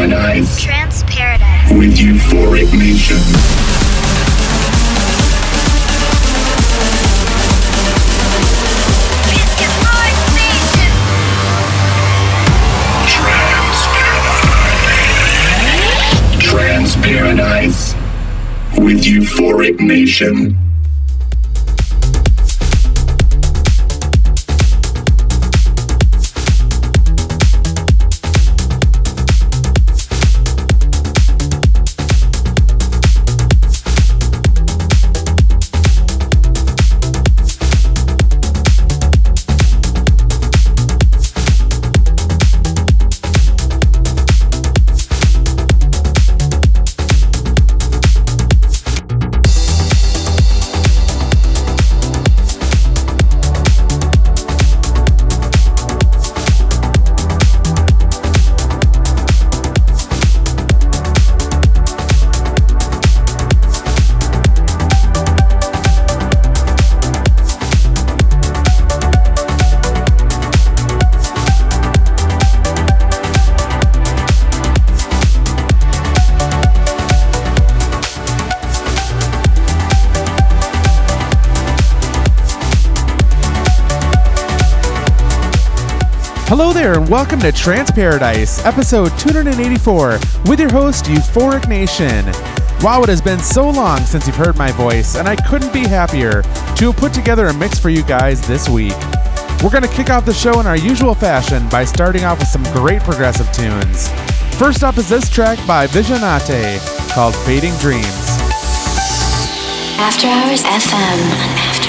Paradise Trance Paradise. with Euphoric Nation. It's your hard station. Trance Paradise. Trance Paradise with Euphoric Nation. Welcome to Trance Paradise, episode 284, with your host, Euphoric Nation. Wow, it has been so long since you've heard my voice, and I couldn't be happier to have put together a mix for you guys this week. We're going to kick off the show in our usual fashion by starting off with some great progressive tunes. First up is this track by Visionate called Fading Dreams. After Hours FM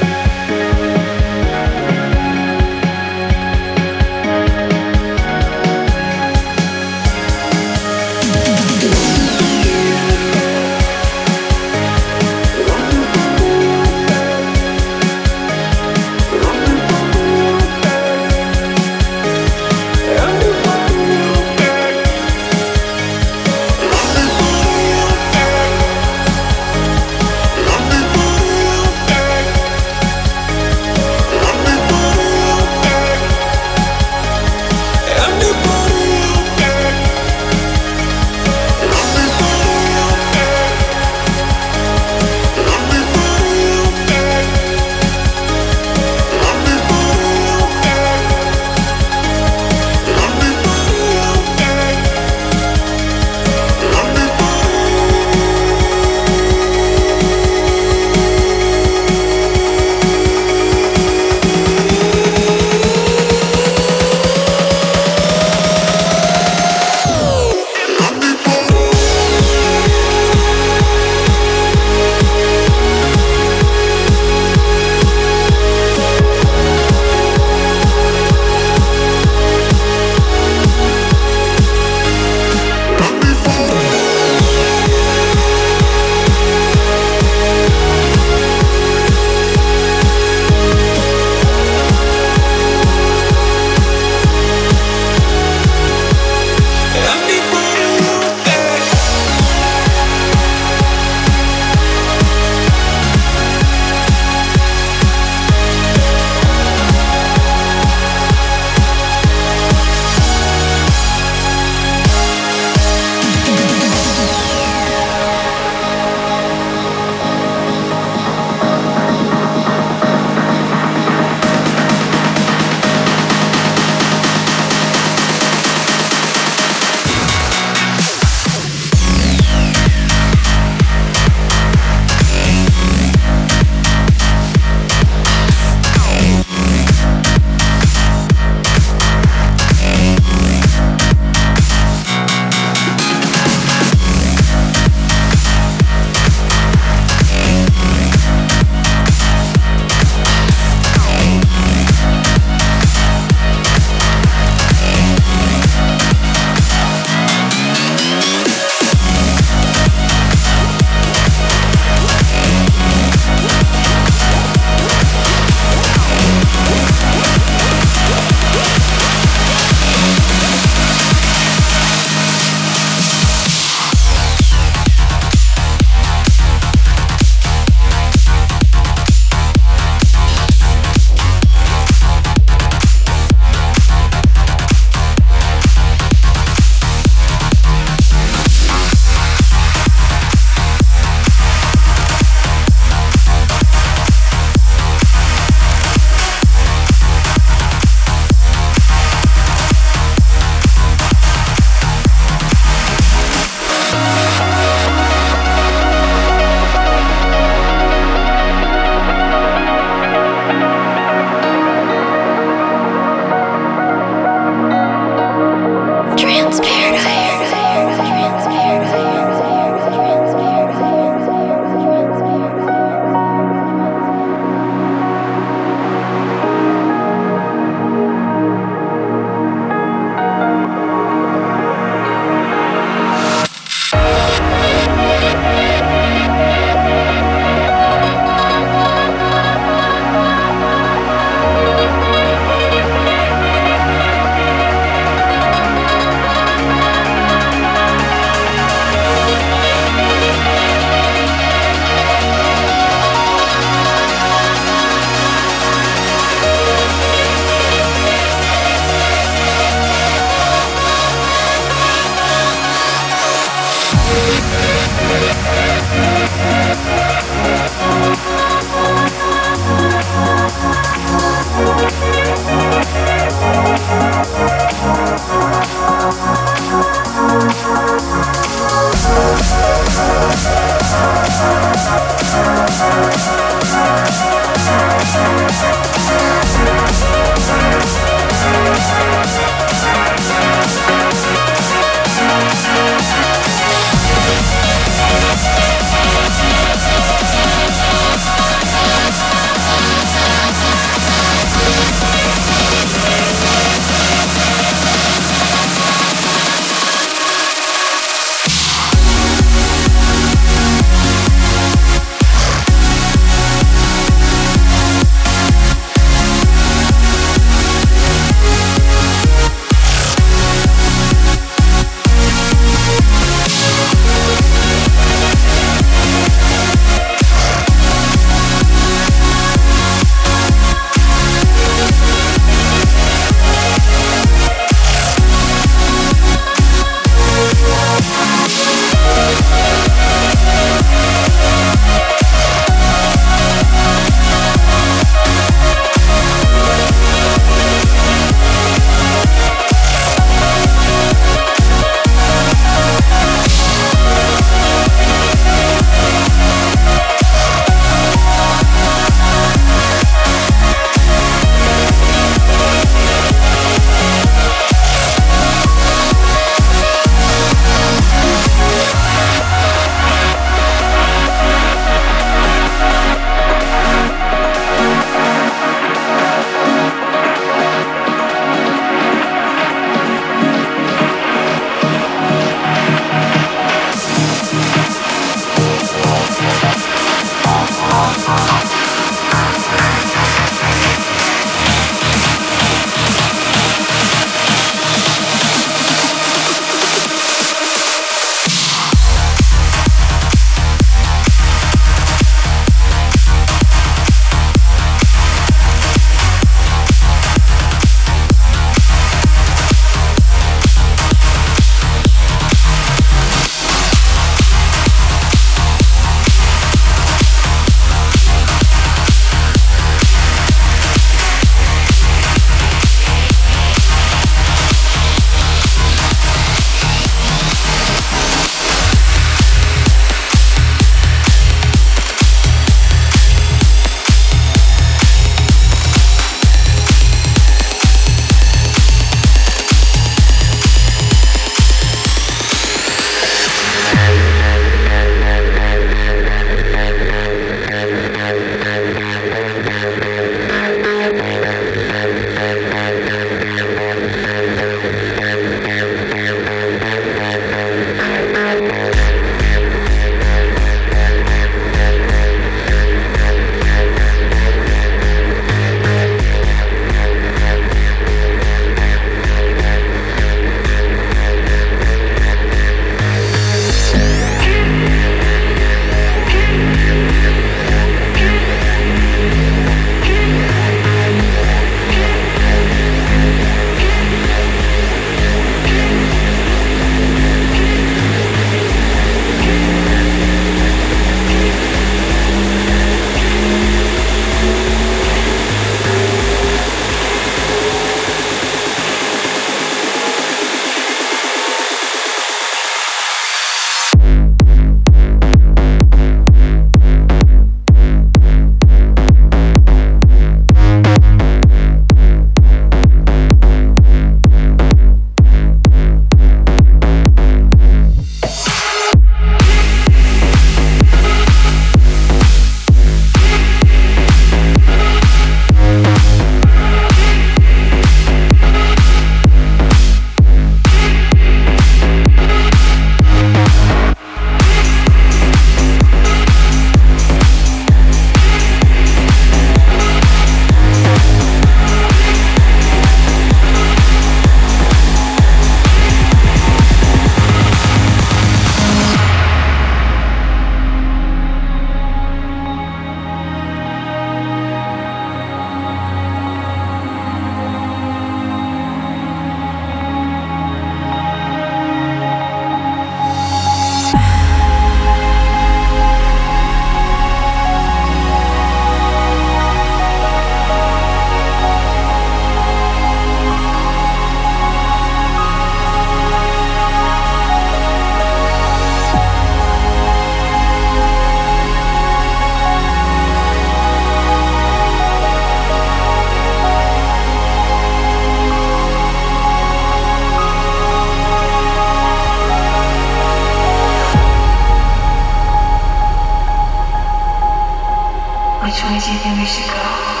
we should go?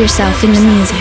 Yourself in the music.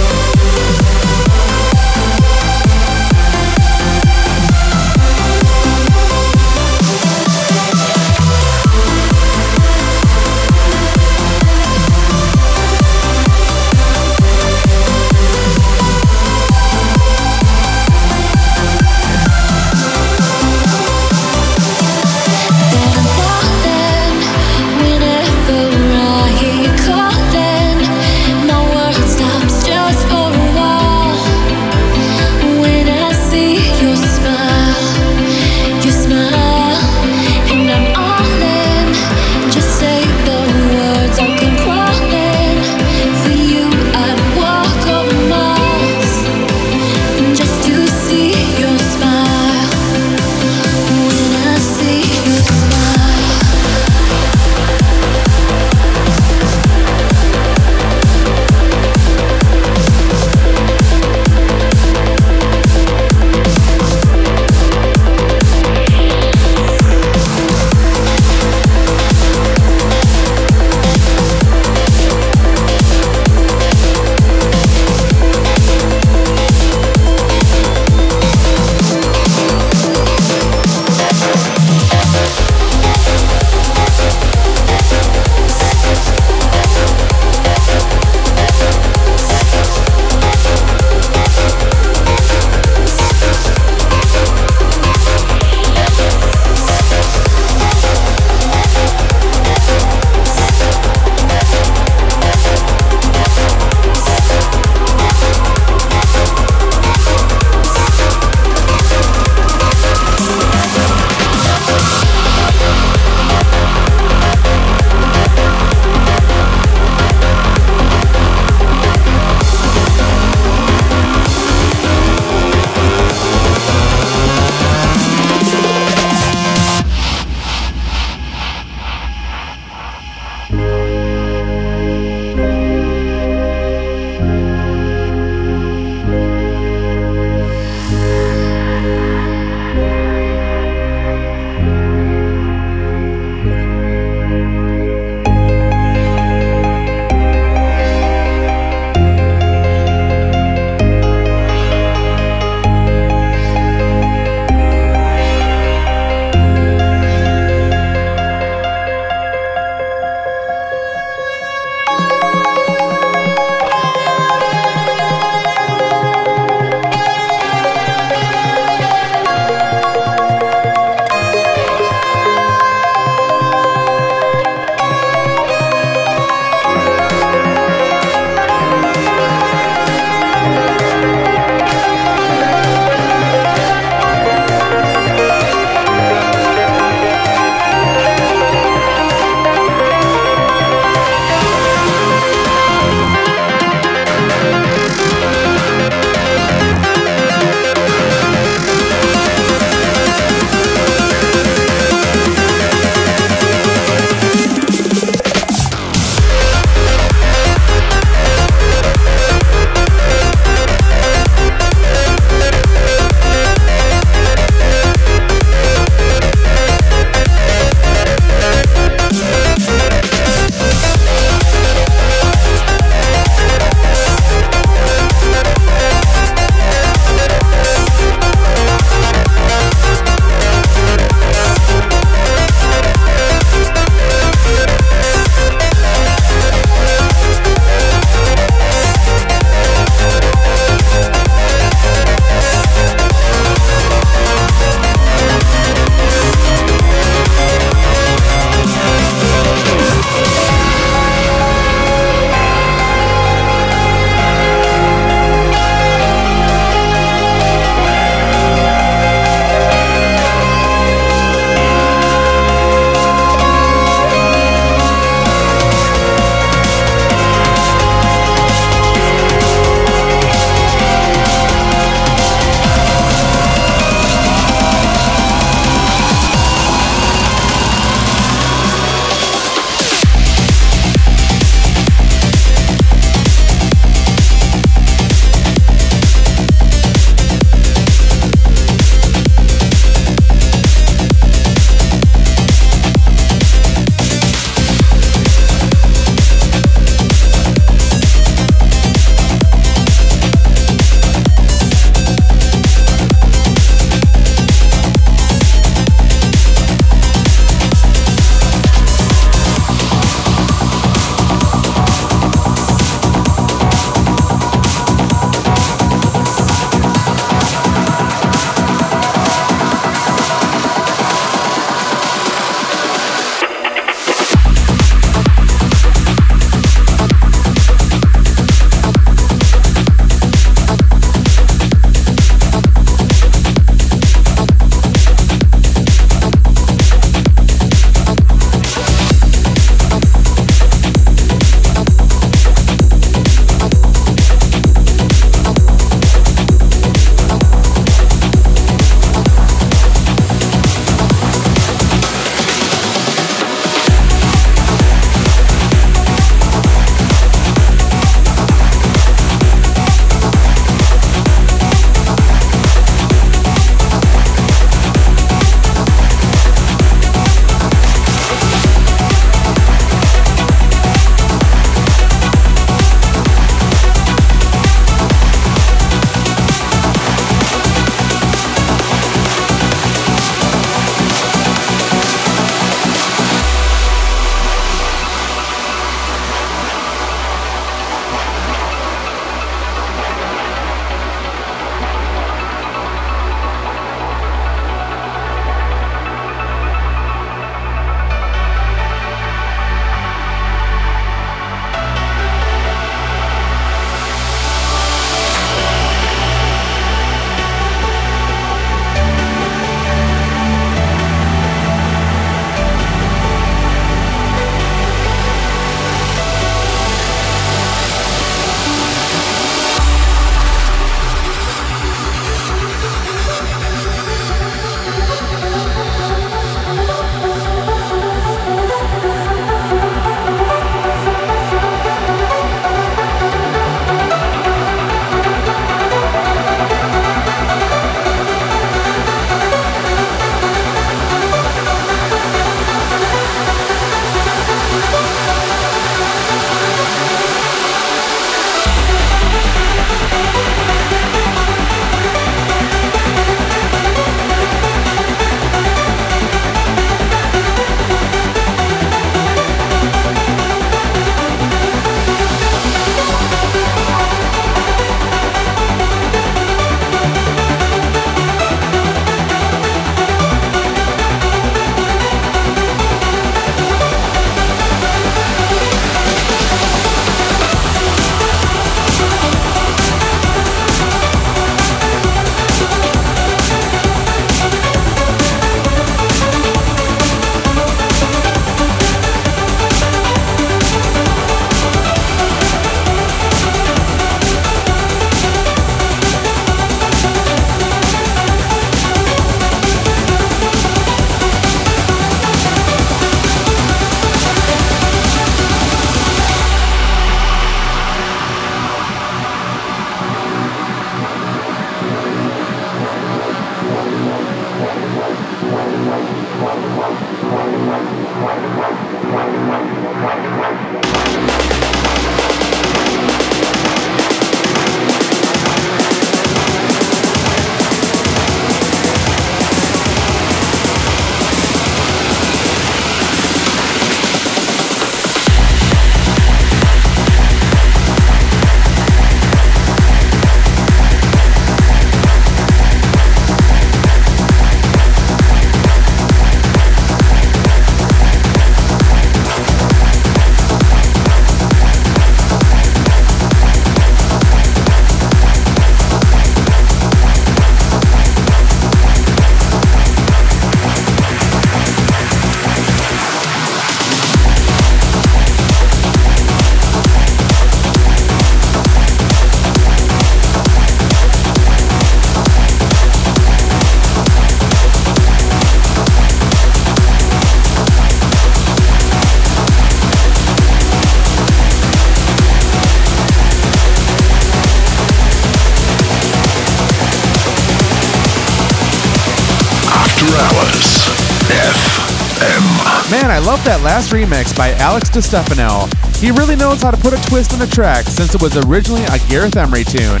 That last remix by Alex Di Stefano. He really knows how to put a twist in the track since it was originally a Gareth Emery tune.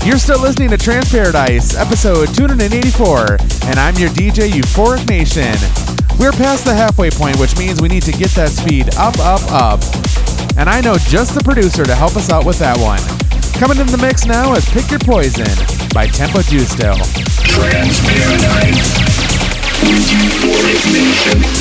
You're still listening to Trance Paradise, episode 284, and I'm your DJ Euphoric Nation. We're past the halfway point, which means we need to get that speed up, up, up. And I know just the producer to help us out with that one. Coming in the mix now is Pick Your Poison by Tempo Giusto. Trance Paradise. With Euphoric Nation.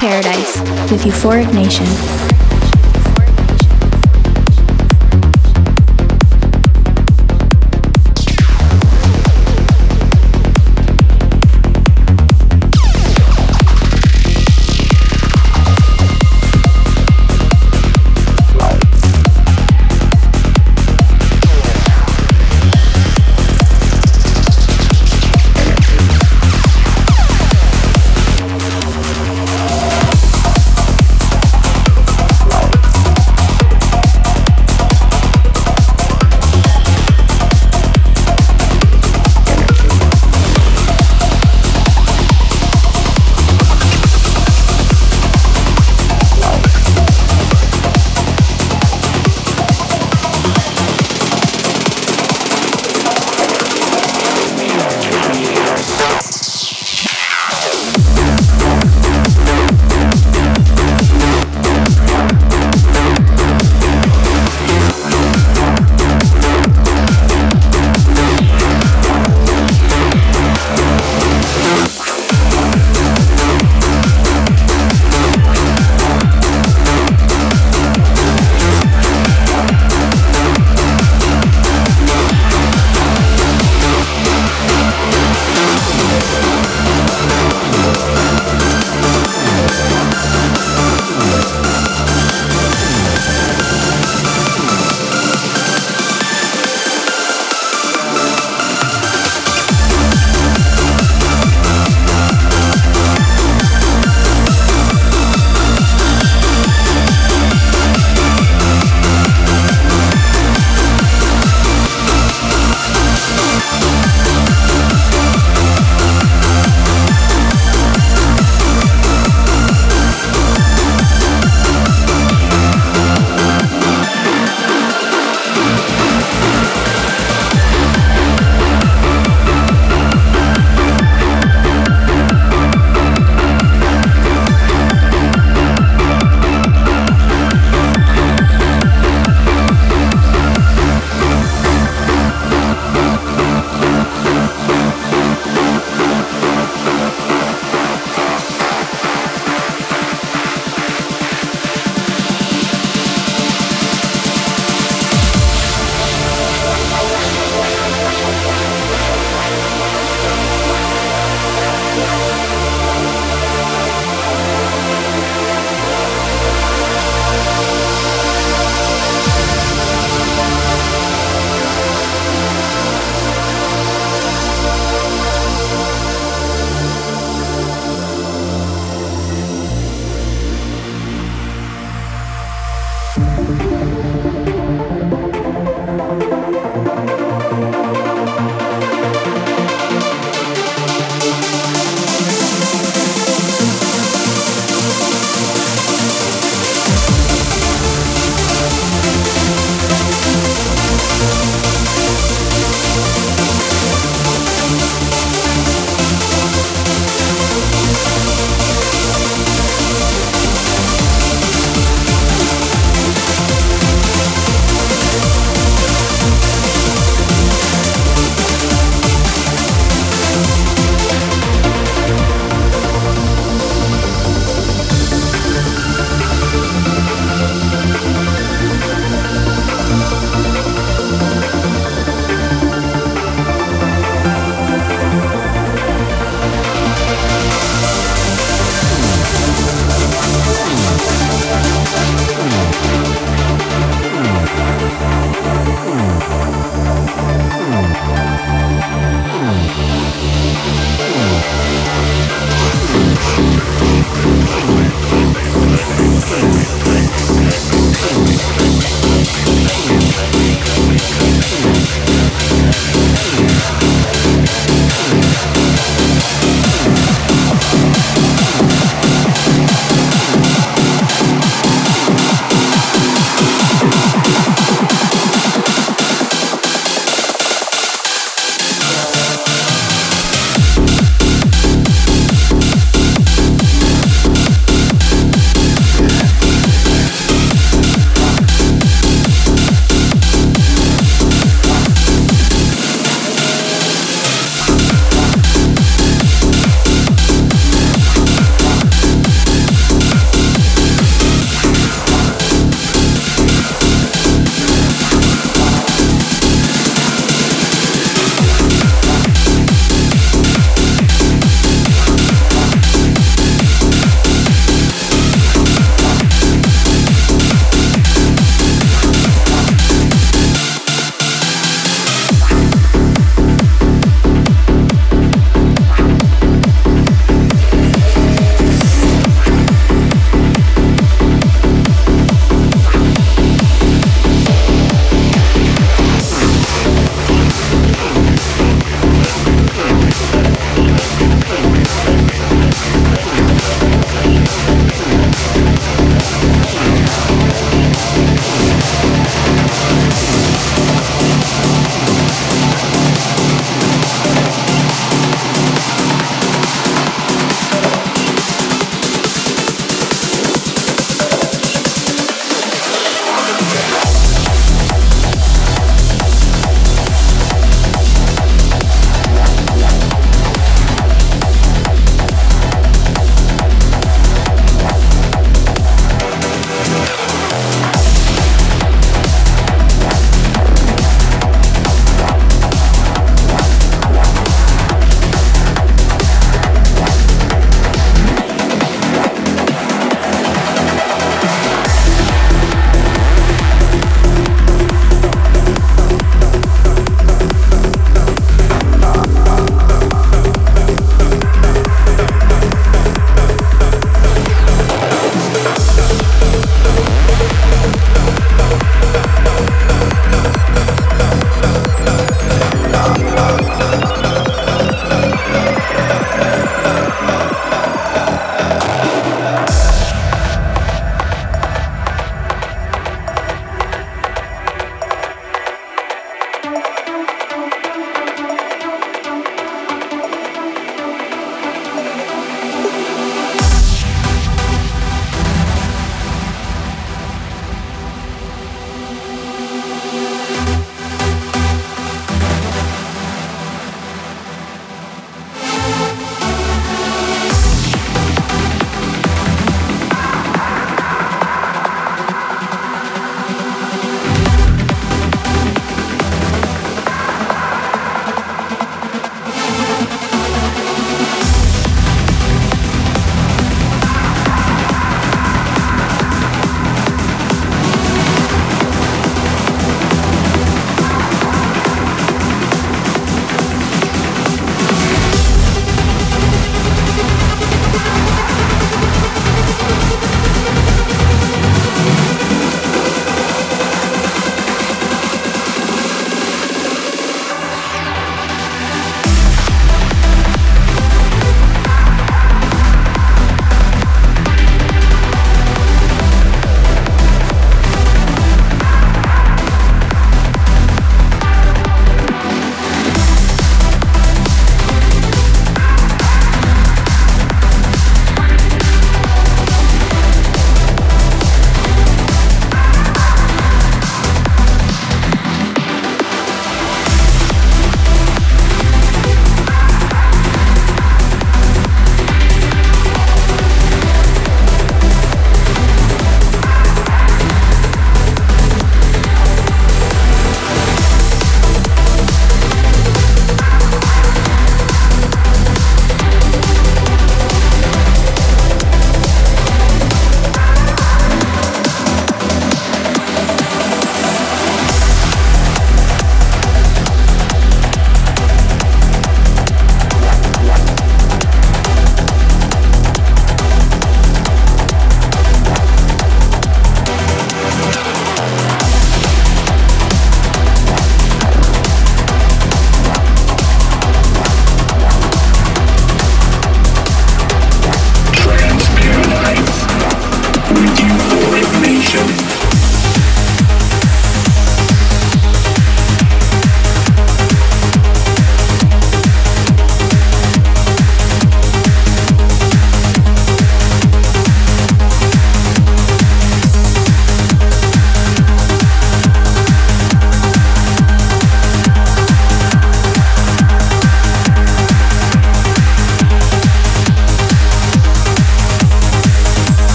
Paradise with Euphoric Nation.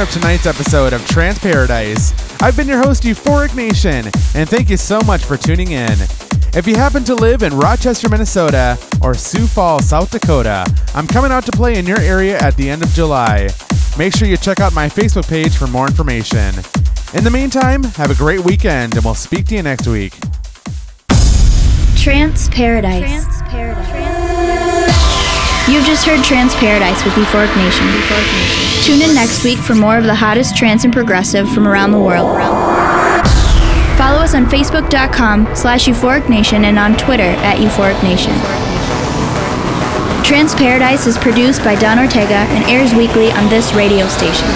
Of tonight's episode of Trance Paradise. I've been your host, Euphoric Nation, and thank you so much for tuning in. If you happen to live in Rochester, Minnesota, or Sioux Falls, South Dakota, I'm coming out to play in your area at the end of July. Make sure you check out my Facebook page for more information. In the meantime, have a great weekend, and we'll speak to you next week. Trance Paradise. You've just heard Trance Paradise with Euphoric Nation. Tune in next week for more of the hottest trance and progressive from around the world. Follow us on Facebook.com slash Euphoric Nation and on Twitter at Euphoric Nation. Trance Paradise is produced by Don Ortega and airs weekly on this radio station.